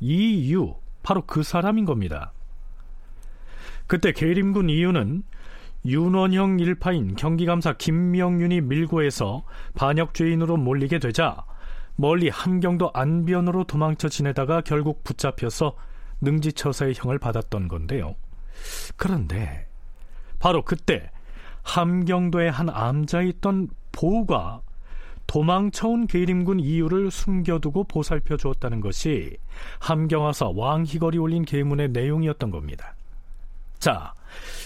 이유 바로 그 사람인 겁니다. 그때 계림군 이유는 윤원형 일파인 경기감사 김명윤이 밀고해서 반역죄인으로 몰리게 되자 멀리 함경도 안변으로 도망쳐 지내다가 결국 붙잡혀서 능지처사의 형을 받았던 건데요. 그런데 바로 그때 함경도에 한 암자에 있던 보우가 도망쳐온 계림군 이유를 숨겨두고 보살펴 주었다는 것이 함경하사 왕희걸이 올린 계문의 내용이었던 겁니다. 자,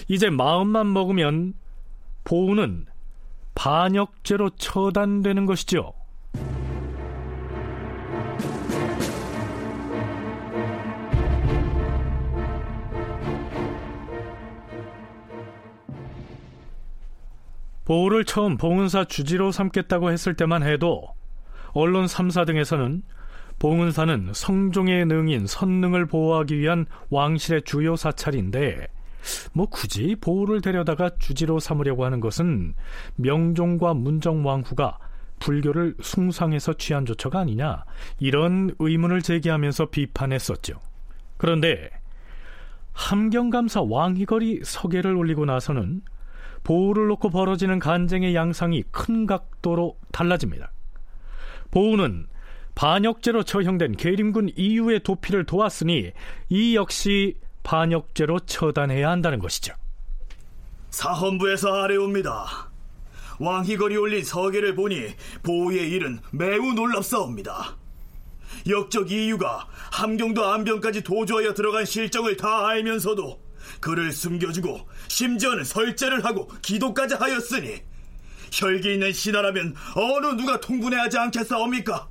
이제 마음만 먹으면 보우는 반역죄로 처단되는 것이죠. 보우를 처음 봉은사 주지로 삼겠다고 했을 때만 해도 언론 3사 등에서는 봉은사는 성종의 능인 선능을 보호하기 위한 왕실의 주요 사찰인데 뭐 굳이 보우를 데려다가 주지로 삼으려고 하는 것은 명종과 문정왕후가 불교를 숭상해서 취한 조처가 아니냐 이런 의문을 제기하면서 비판했었죠. 그런데 함경감사 왕희걸이 서계를 올리고 나서는 보우를 놓고 벌어지는 간쟁의 양상이 큰 각도로 달라집니다. 보우는 반역죄로 처형된 계림군 이유의 도피를 도왔으니 이 역시 반역죄로 처단해야 한다는 것이죠. 사헌부에서 아래옵니다. 왕희걸이 올린 서계를 보니 보우의 일은 매우 놀랍사옵니다. 역적 이유가 함경도 안병까지 도주하여 들어간 실정을 다 알면서도 그를 숨겨주고 심지어는 설제를 하고 기도까지 하였으니 혈기 있는 신하라면 어느 누가 통분해하지 않겠사옵니까?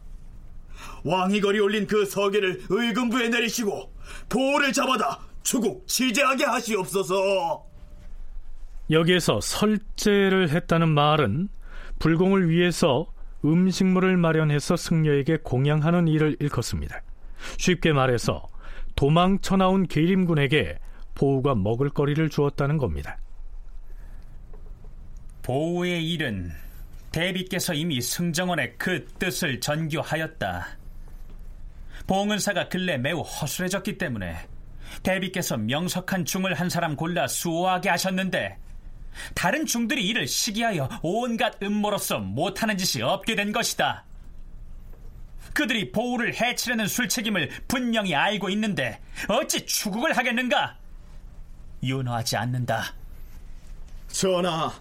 왕이거리 올린 그 서계를 의금부에 내리시고 보호를 잡아다 추국 치제하게 하시옵소서. 여기에서 설제를 했다는 말은 불공을 위해서 음식물을 마련해서 승려에게 공양하는 일을 일컫습니다. 쉽게 말해서 도망쳐 나온 계림군에게 보우가 먹을거리를 주었다는 겁니다. 보우의 일은 대비께서 이미 승정원의 그 뜻을 전교하였다. 봉은사가 근래 매우 허술해졌기 때문에 대비께서 명석한 중을 한 사람 골라 수호하게 하셨는데 다른 중들이 이를 시기하여 온갖 음모로서 못하는 짓이 없게 된 것이다. 그들이 보우를 해치려는 술책임을 분명히 알고 있는데 어찌 추국을 하겠는가? 윤호하지 않는다. 전하,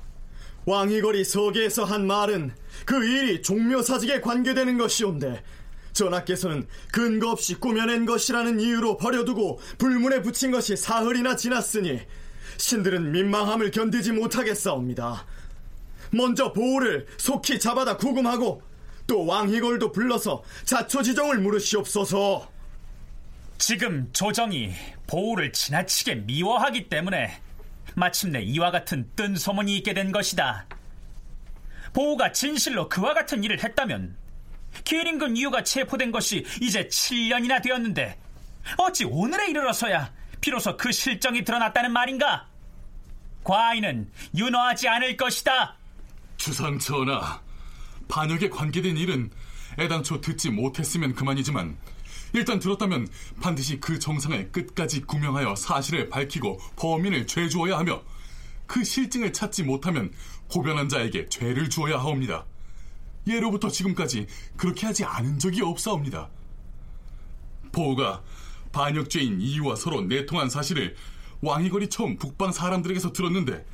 왕이거리 서계에서 한 말은 그 일이 종묘사직에 관계되는 것이온데 전하께서는 근거 없이 꾸며낸 것이라는 이유로 버려두고 불문에 붙인 것이 사흘이나 지났으니 신들은 민망함을 견디지 못하겠사옵니다. 먼저 보호를 속히 잡아다 구금하고 또 왕희걸도 불러서 자초지정을 물으시옵소서. 지금 조정이 보호를 지나치게 미워하기 때문에 마침내 이와 같은 뜬 소문이 있게 된 것이다. 보호가 진실로 그와 같은 일을 했다면 기린군 이유가 체포된 것이 이제 7년이나 되었는데 어찌 오늘에 이르러서야 비로소 그 실정이 드러났다는 말인가? 과인은 윤호하지 않을 것이다. 주상 전하, 반역에 관계된 일은 애당초 듣지 못했으면 그만이지만 일단 들었다면 반드시 그 정상을 끝까지 구명하여 사실을 밝히고 범인을 죄 주어야 하며 그 실증을 찾지 못하면 고변한 자에게 죄를 주어야 하옵니다. 예로부터 지금까지 그렇게 하지 않은 적이 없사옵니다. 보호가 반역죄인 이유와 서로 내통한 사실을 왕이거리 처음 북방 사람들에게서 들었는데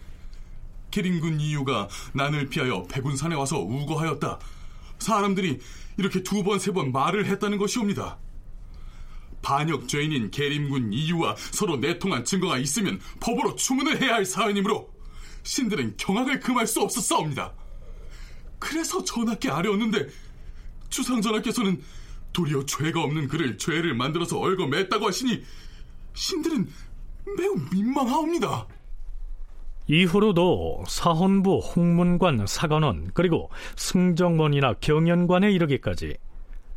계림군 이유가 난을 피하여 백운산에 와서 우거하였다. 사람들이 이렇게 두 번, 세번 말을 했다는 것이옵니다. 반역죄인인 계림군 이유와 서로 내통한 증거가 있으면 법으로 추문을 해야 할 사안이므로 신들은 경악을 금할 수 없었사옵니다. 그래서 전하께 아뢰었는데 주상 전하께서는 도리어 죄가 없는 그를 죄를 만들어서 얽어맸다고 하시니 신들은 매우 민망하옵니다. 이후로도 사헌부, 홍문관, 사관원, 그리고 승정원이나 경연관에 이르기까지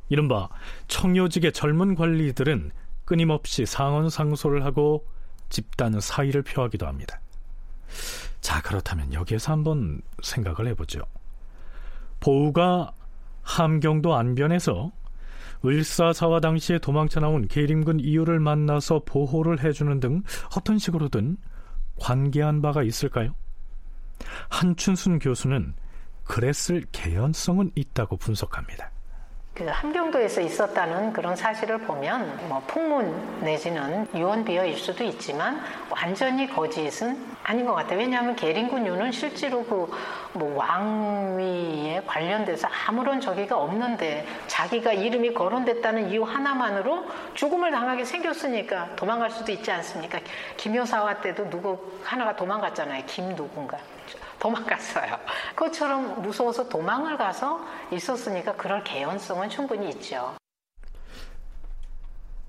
이른바 청요직의 젊은 관리들은 끊임없이 상언 상소를 하고 집단 사의를 표하기도 합니다. 자, 그렇다면 여기에서 한번 생각을 해보죠. 보우가 함경도 안변에서 을사사와 당시에 도망쳐 나온 계림군 이유를 만나서 보호를 해주는 등 어떤 식으로든 관계한 바가 있을까요? 한춘순 교수는 그랬을 개연성은 있다고 분석합니다. 그 함경도에서 있었다는 그런 사실을 보면 뭐 풍문 내지는 유언비어일 수도 있지만 완전히 거짓은 아닌 것 같아요. 왜냐하면 계린군 유는 실제로 그 뭐 왕위에 관련돼서 아무런 저기가 없는데 자기가 이름이 거론됐다는 이유 하나만으로 죽음을 당하게 생겼으니까 도망갈 수도 있지 않습니까? 김효사와 때도 누구 하나가 도망갔잖아요. 김 누군가. 도망갔어요. [LAUGHS] 그것처럼 무서워서 도망을 가서 있었으니까 그럴 개연성은 충분히 있죠.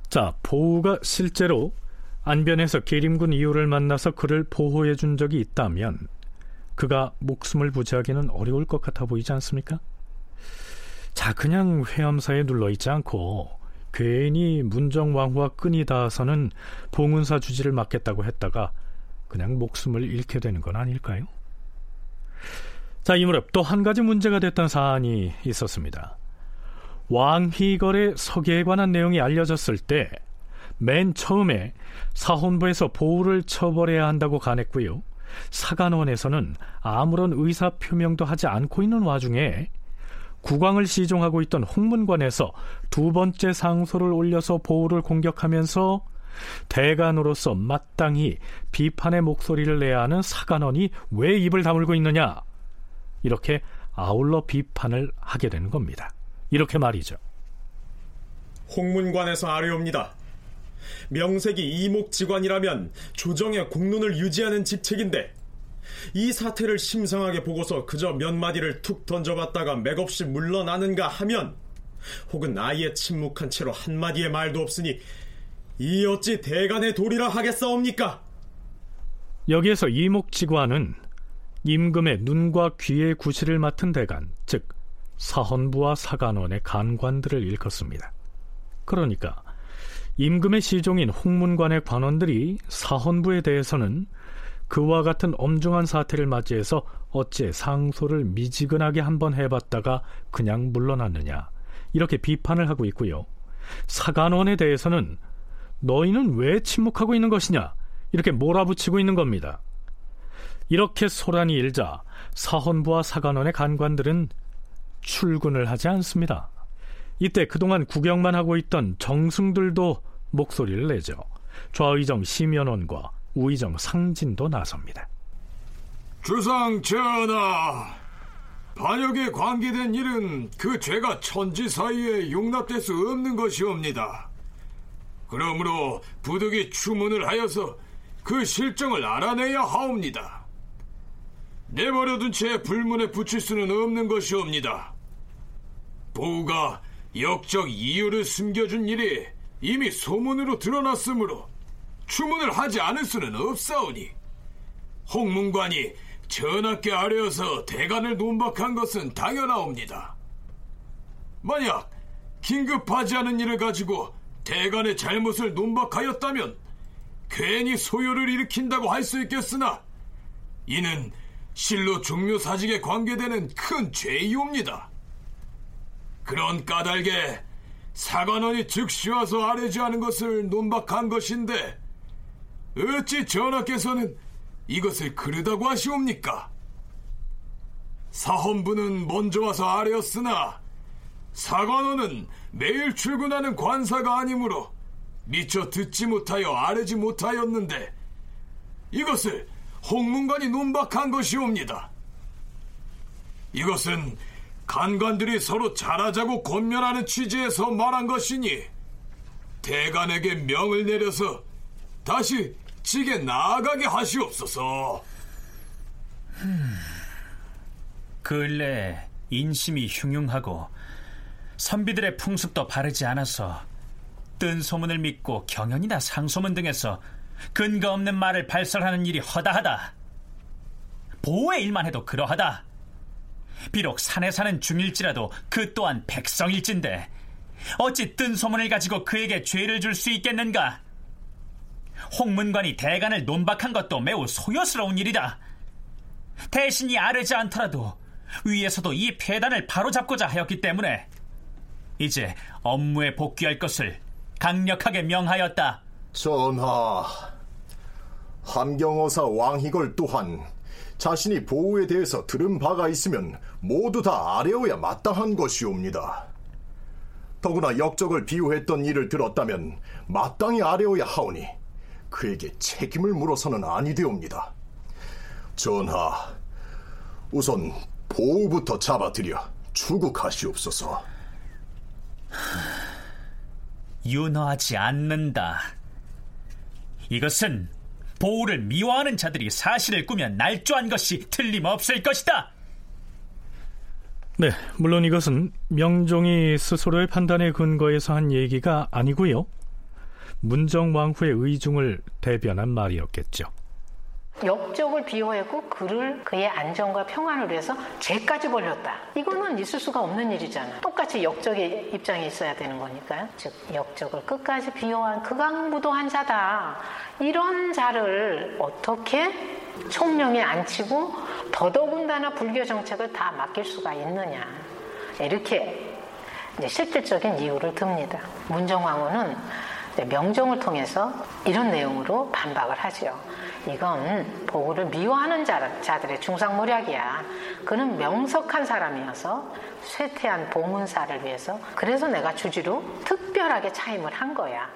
자, 보우가 실제로 안변에서 계림군 이유를 만나서 그를 보호해 준 적이 있다면 그가 목숨을 부지하기는 어려울 것 같아 보이지 않습니까? 자, 그냥 회암사에 눌러 있지 않고 괜히 문정왕후와 끈이 닿아서는 봉은사 주지를 맡겠다고 했다가 그냥 목숨을 잃게 되는 건 아닐까요? 자, 이 무렵 또 한 가지 문제가 됐던 사안이 있었습니다. 왕휘걸의 서계에 관한 내용이 알려졌을 때 맨 처음에 사헌부에서 보호를 처벌해야 한다고 간했고요. 사관원에서는 아무런 의사 표명도 하지 않고 있는 와중에 국왕을 시종하고 있던 홍문관에서 두 번째 상소를 올려서 보호를 공격하면서 대관으로서 마땅히 비판의 목소리를 내야 하는 사관원이 왜 입을 다물고 있느냐 이렇게 아울러 비판을 하게 되는 겁니다. 이렇게 말이죠. 홍문관에서 아뢰옵니다. 명색이 이목지관이라면 조정의 공론을 유지하는 직책인데 이 사태를 심상하게 보고서 그저 몇 마디를 툭 던져봤다가 맥없이 물러나는가 하면 혹은 아예 침묵한 채로 한마디의 말도 없으니 이 어찌 대간의 도리라 하겠사옵니까? 여기에서 이목지관은 임금의 눈과 귀의 구실을 맡은 대간, 즉 사헌부와 사관원의 간관들을 일컫습니다. 그러니까 임금의 시종인 홍문관의 관원들이 사헌부에 대해서는 그와 같은 엄중한 사태를 맞이해서 어째 상소를 미지근하게 한번 해봤다가 그냥 물러났느냐 이렇게 비판을 하고 있고요. 사관원에 대해서는 너희는 왜 침묵하고 있는 것이냐 이렇게 몰아붙이고 있는 겁니다. 이렇게 소란이 일자 사헌부와 사관원의 간관들은 출근을 하지 않습니다. 이때 그동안 구경만 하고 있던 정승들도 목소리를 내죠. 좌의정 심연원과 우의정 상진도 나섭니다. 주상 전하, 반역에 관계된 일은 그 죄가 천지 사이에 용납될 수 없는 것이옵니다. 그러므로 부득이 추문을 하여서 그 실정을 알아내야 하옵니다. 내버려둔 채 불문에 붙일 수는 없는 것이옵니다. 보우가 역적 이유를 숨겨준 일이 이미 소문으로 드러났으므로 추문을 하지 않을 수는 없사오니 홍문관이 전하께 아뢰어서 대간을 논박한 것은 당연하옵니다. 만약 긴급하지 않은 일을 가지고 대간의 잘못을 논박하였다면 괜히 소요를 일으킨다고 할 수 있겠으나 이는 실로 종묘 사직에 관계되는 큰 죄이옵니다. 그런 까닭에 사관원이 즉시 와서 아뢰지 않은 것을 논박한 것인데 어찌 전하께서는 이것을 그르다고 하시옵니까? 사헌부는 먼저 와서 아뢰었으나 사관원은 매일 출근하는 관사가 아니므로 미처 듣지 못하여 아뢰지 못하였는데 이것을 홍문관이 논박한 것이옵니다. 이것은 간관들이 서로 잘하자고 권면하는 취지에서 말한 것이니 대간에게 명을 내려서 다시 직에 나아가게 하시옵소서. 음, 근래 인심이 흉흉하고 선비들의 풍습도 바르지 않아서 뜬 소문을 믿고 경연이나 상소문 등에서 근거 없는 말을 발설하는 일이 허다하다. 보호의 일만 해도 그러하다. 비록 산에 사는 중일지라도 그 또한 백성일진데 어찌 뜬 소문을 가지고 그에게 죄를 줄 수 있겠는가? 홍문관이 대간을 논박한 것도 매우 소요스러운 일이다. 대신이 아르지 않더라도 위에서도 이 폐단을 바로잡고자 하였기 때문에 이제 업무에 복귀할 것을 강력하게 명하였다. 전하, 함경어사 왕희걸 또한 자신이 보호에 대해서 들은 바가 있으면 모두 다 아뢰어야 마땅한 것이옵니다. 더구나 역적을 비호했던 일을 들었다면 마땅히 아뢰어야 하오니 그에게 책임을 물어서는 아니되옵니다. 전하, 우선 보호부터 잡아들여 출국하시옵소서. [SIGHS] 윤허하지 않는다. 이것은 보호를 미워하는 자들이 사실을 꾸며 날조한 것이 틀림없을 것이다. 네, 물론 이것은 명종이 스스로의 판단에 근거해서 한 얘기가 아니고요. 문정왕후의 의중을 대변한 말이었겠죠. 역적을 비호했고 그를 그의 안전과 평안을 위해서 죄까지 벌렸다. 이거는 있을 수가 없는 일이잖아. 똑같이 역적의 입장에 있어야 되는 거니까요. 즉 역적을 끝까지 비호한 극악무도한 자다. 이런 자를 어떻게 총령에 앉히고 더더군다나 불교 정책을 다 맡길 수가 있느냐. 이렇게 실질적인 이유를 듭니다. 문정왕후는 명종을 통해서 이런 내용으로 반박을 하죠. 이건 보고를 미워하는 자들의 중상모략이야. 그는 명석한 사람이어서 쇠퇴한 보문사를 위해서 그래서 내가 주지로 특별하게 차임을 한 거야.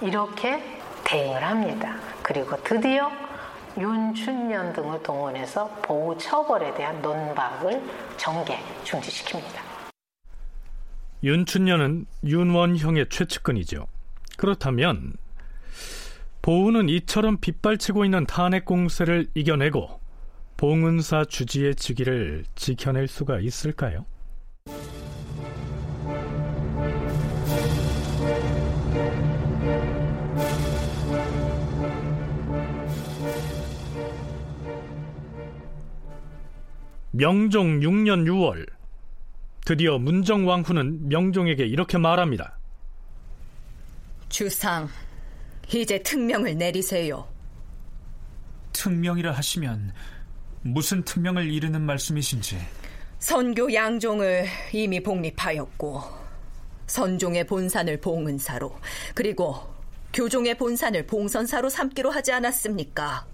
이렇게 대응을 합니다. 그리고 드디어 윤춘년 등을 동원해서 보호 처벌에 대한 논박을 전개 중지시킵니다. 윤춘년은 윤원형의 최측근이죠. 그렇다면 보우는 이처럼 빗발치고 있는 탄핵 공세를 이겨내고 봉은사 주지의 직위를 지켜낼 수가 있을까요? 명종 6년 6월 드디어 문정왕후는 명종에게 이렇게 말합니다. 주상, 이제 특명을 내리세요. 특명이라 하시면 무슨 특명을 이르는 말씀이신지. 선교 양종을 이미 복립하였고 선종의 본산을 봉은사로 그리고 교종의 본산을 봉선사로 삼기로 하지 않았습니까?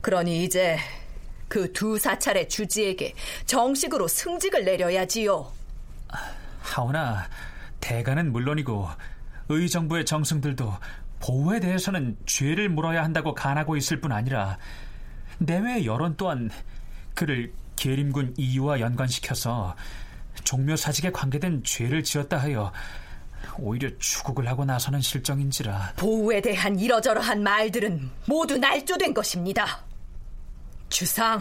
그러니 이제 그 두 사찰의 주지에게 정식으로 승직을 내려야지요. 하오나 대가는 물론이고 의정부의 정승들도 보호에 대해서는 죄를 물어야 한다고 간하고 있을 뿐 아니라 내외 여론 또한 그를 계림군 이유와 연관시켜서 종묘사직에 관계된 죄를 지었다 하여 오히려 추국을 하고 나서는 실정인지라 보호에 대한 이러저러한 말들은 모두 날조된 것입니다. 주상,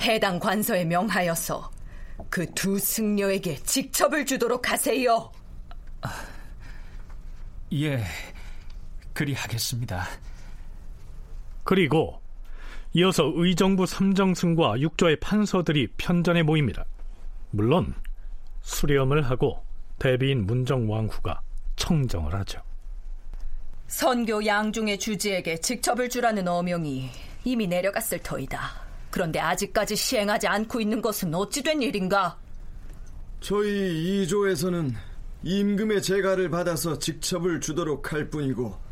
해당 관서에 명하여서 그 두 승려에게 직첩을 주도록 하세요. 예, 그리하겠습니다. 그리고 이어서 의정부 삼정승과 육조의 판서들이 편전에 모입니다. 물론 수렴을 하고 대비인 문정왕후가 청정을 하죠. 선교 양중의 주지에게 직첩을 주라는 어명이 이미 내려갔을 터이다. 그런데 아직까지 시행하지 않고 있는 것은 어찌된 일인가? 저희 이조에서는 임금의 재가를 받아서 직첩을 주도록 할 뿐이고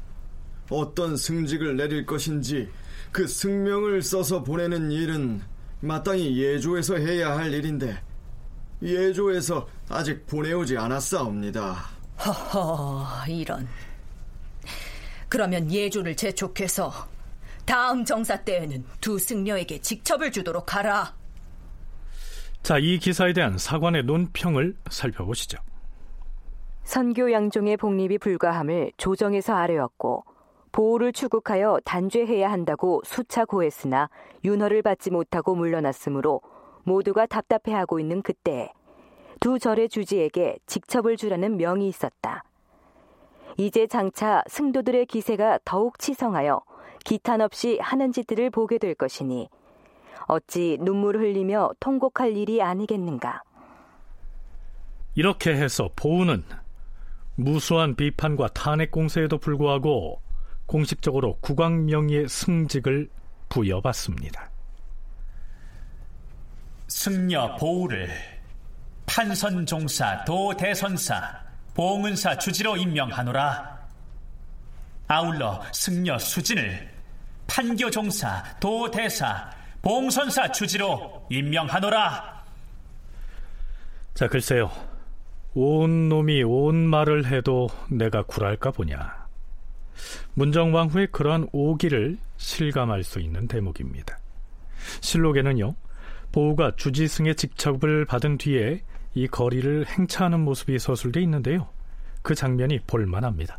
어떤 승직을 내릴 것인지 그 승명을 써서 보내는 일은 마땅히 예조에서 해야 할 일인데 예조에서 아직 보내오지 않았사옵니다. 허허, 이런. 그러면 예조를 재촉해서 다음 정사 때에는 두 승려에게 직첩을 주도록 하라. 자, 이 기사에 대한 사관의 논평을 살펴보시죠. 선교 양종의 복립이 불가함을 조정에서 아뢰었고 보호를 추국하여 단죄해야 한다고 수차 고했으나 윤허를 받지 못하고 물러났으므로 모두가 답답해하고 있는 그때 두 절의 주지에게 직첩을 주라는 명이 있었다. 이제 장차 승도들의 기세가 더욱 치성하여 기탄 없이 하는 짓들을 보게 될 것이니 어찌 눈물 흘리며 통곡할 일이 아니겠는가. 이렇게 해서 보우는 무수한 비판과 탄핵 공세에도 불구하고 공식적으로 국왕명의의 승직을 부여받습니다. 승려 보우를 판선종사 도대선사 봉은사 주지로 임명하노라. 아울러 승려 수진을 판교종사 도대사 봉선사 주지로 임명하노라. 자, 글쎄요. 온 놈이 온 말을 해도 내가 굴할까 보냐. 문정왕후의 그러한 오기를 실감할 수 있는 대목입니다. 실록에는요, 보우가 주지승의 직첩을 받은 뒤에 이 거리를 행차하는 모습이 서술돼 있는데요. 그 장면이 볼만합니다.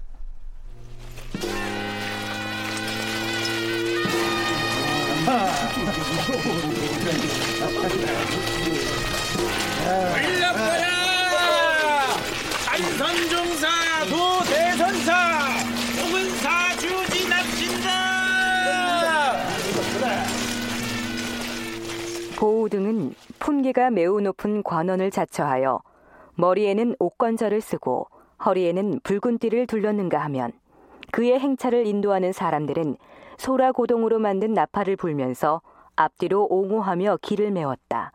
품계가 매우 높은 관원을 자처하여 머리에는 옥관절을 쓰고 허리에는 붉은 띠를 둘렀는가 하면 그의 행차를 인도하는 사람들은 소라 고동으로 만든 나팔을 불면서 앞뒤로 옹호하며 길을 메웠다.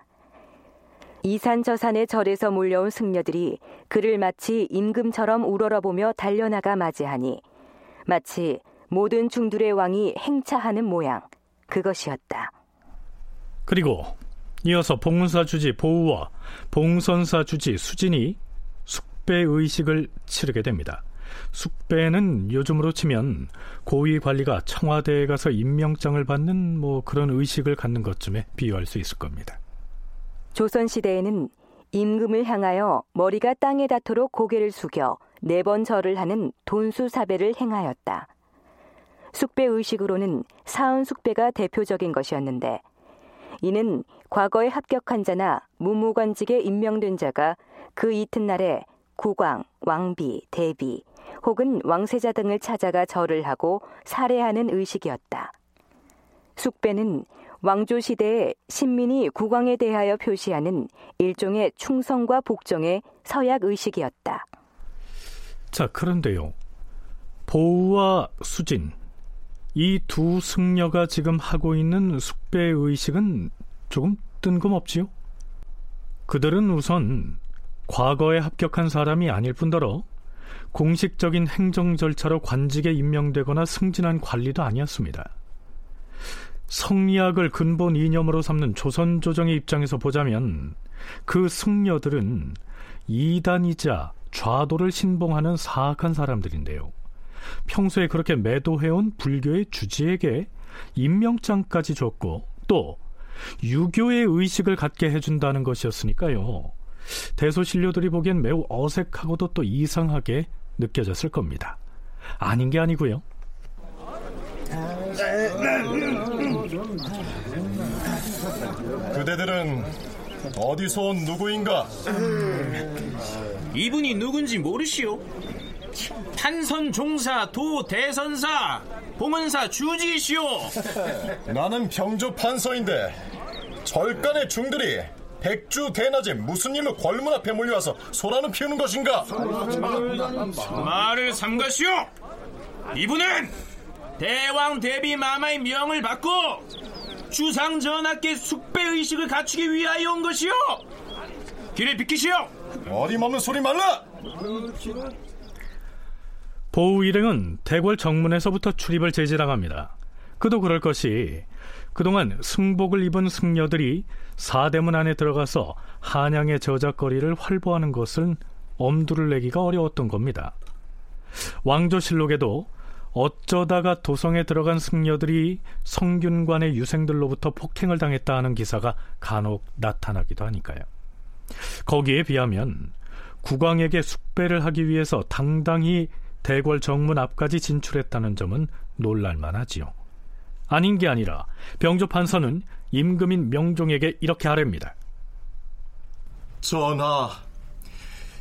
이산 저산의 절에서 몰려온 승려들이 그를 마치 임금처럼 우러러보며 달려나가 맞이하니 마치 모든 중들의 왕이 행차하는 모양 그것이었다. 그리고 이어서 봉사 주지 보우와 봉선사 주지 수진이 숙배 의식을 치르게 됩니다. 숙배는 요즘으로 치면 고위 관리가 청와대에 가서 임명장을 받는 뭐 그런 의식을 갖는 것쯤에 비유할 수 있을 겁니다. 조선 시대에는 임금을 향하여 머리가 땅에 닿도록 고개를 숙여 네 번 절을 하는 돈수 사배를 행하였다. 숙배 의식으로는 사은 숙배가 대표적인 것이었는데 이는 과거에 합격한 자나 무무관직에 임명된 자가 그 이튿날에 국왕, 왕비, 대비 혹은 왕세자 등을 찾아가 절을 하고 살해하는 의식이었다. 숙배는 왕조 시대에 신민이 국왕에 대하여 표시하는 일종의 충성과 복종의 서약 의식이었다. 자, 그런데요. 보우와 수진, 이 두 승려가 지금 하고 있는 숙배 의식은 조금 뜬금없지요? 그들은 우선 과거에 합격한 사람이 아닐 뿐더러 공식적인 행정 절차로 관직에 임명되거나 승진한 관리도 아니었습니다. 성리학을 근본 이념으로 삼는 조선 조정의 입장에서 보자면 그 승려들은 이단이자 좌도를 신봉하는 사악한 사람들인데요. 평소에 그렇게 매도해온 불교의 주지에게 임명장까지 줬고 또 유교의 의식을 갖게 해준다는 것이었으니까요. 대소신료들이 보기엔 매우 어색하고도 또 이상하게 느껴졌을 겁니다. 아닌 게 아니고요. 그대들은 어디서 온 누구인가? 이분이 누군지 모르시오? 판선 종사 도 대선사 봉은사 주지시오. [LAUGHS] 나는 병조 판서인데 절간의 중들이 백주 대낮에 무슨 일로 궐문 앞에 몰려와서 소란을 피우는 것인가? 말을 삼가시오. 이분은 대왕 대비 마마의 명을 받고 주상 전하께 숙배 의식을 갖추기 위하여 온 것이오. 길을 비키시오. 어림없는 소리 말라. 보우 일행은 대궐 정문에서부터 출입을 제지당합니다. 그도 그럴 것이 그동안 승복을 입은 승려들이 사대문 안에 들어가서 한양의 저작거리를 활보하는 것은 엄두를 내기가 어려웠던 겁니다. 왕조실록에도 어쩌다가 도성에 들어간 승려들이 성균관의 유생들로부터 폭행을 당했다 하는 기사가 간혹 나타나기도 하니까요. 거기에 비하면 국왕에게 숙배를 하기 위해서 당당히 대궐 정문 앞까지 진출했다는 점은 놀랄만하지요. 아닌 게 아니라 병조 판서는 임금인 명종에게 이렇게 아뢰입니다. 전하,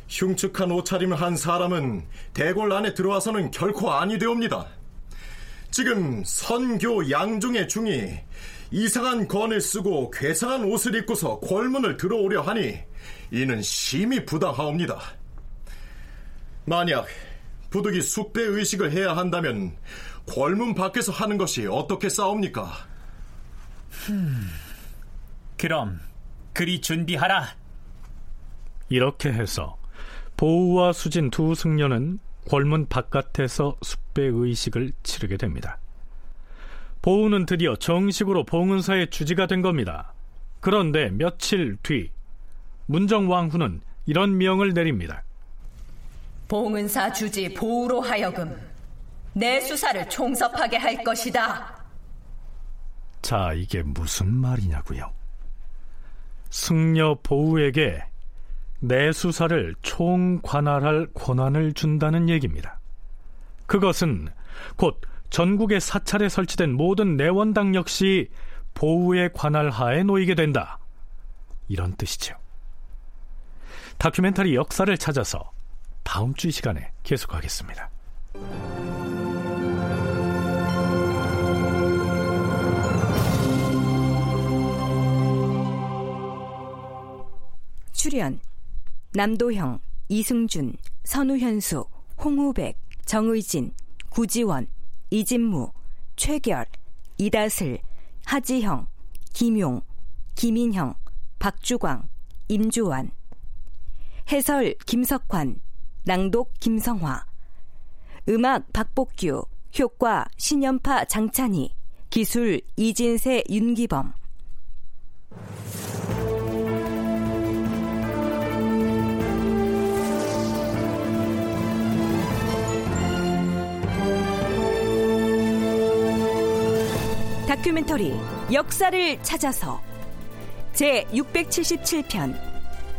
흉측한 옷차림을 한 사람은 대궐 안에 들어와서는 결코 아니 되옵니다. 지금 선교 양중의 중이 이상한 건을 쓰고 괴상한 옷을 입고서 골문을 들어오려 하니 이는 심히 부당하옵니다. 만약 부득이 숙배 의식을 해야 한다면 골문 밖에서 하는 것이 어떻게 싸웁니까? 흠, 그럼 그리 준비하라. 이렇게 해서 보우와 수진 두 승려는 골문 바깥에서 숙배 의식을 치르게 됩니다. 보우는 드디어 정식으로 봉은사의 주지가 된 겁니다. 그런데 며칠 뒤 문정왕후는 이런 명을 내립니다. 봉은사 주지 보우로 하여금 내 수사를 총섭하게 할 것이다. 자, 이게 무슨 말이냐고요? 승려 보우에게 내 수사를 총관할할 권한을 준다는 얘기입니다. 그것은 곧 전국에 사찰에 설치된 모든 내원당 역시 보우의 관할 하에 놓이게 된다. 이런 뜻이죠. 다큐멘터리 역사를 찾아서 다음 주 이 시간에 계속하겠습니다. 출연 남도형, 이승준, 선우현수, 홍우백, 정의진, 구지원, 이진무, 최결, 이다슬, 하지형, 김용, 김인형, 박주광, 임주환 해설 김석환, 낭독 김성화. 음악 박복규, 효과 신연파 장찬희, 기술 이진세 윤기범. 다큐멘터리 역사를 찾아서 제 677편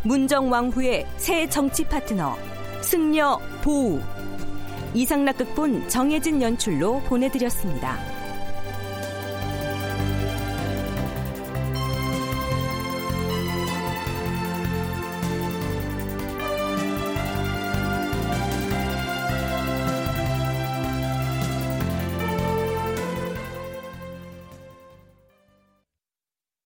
문정왕후의 새 정치 파트너 승려 보우 이상락 극본 정혜진 연출로 보내드렸습니다.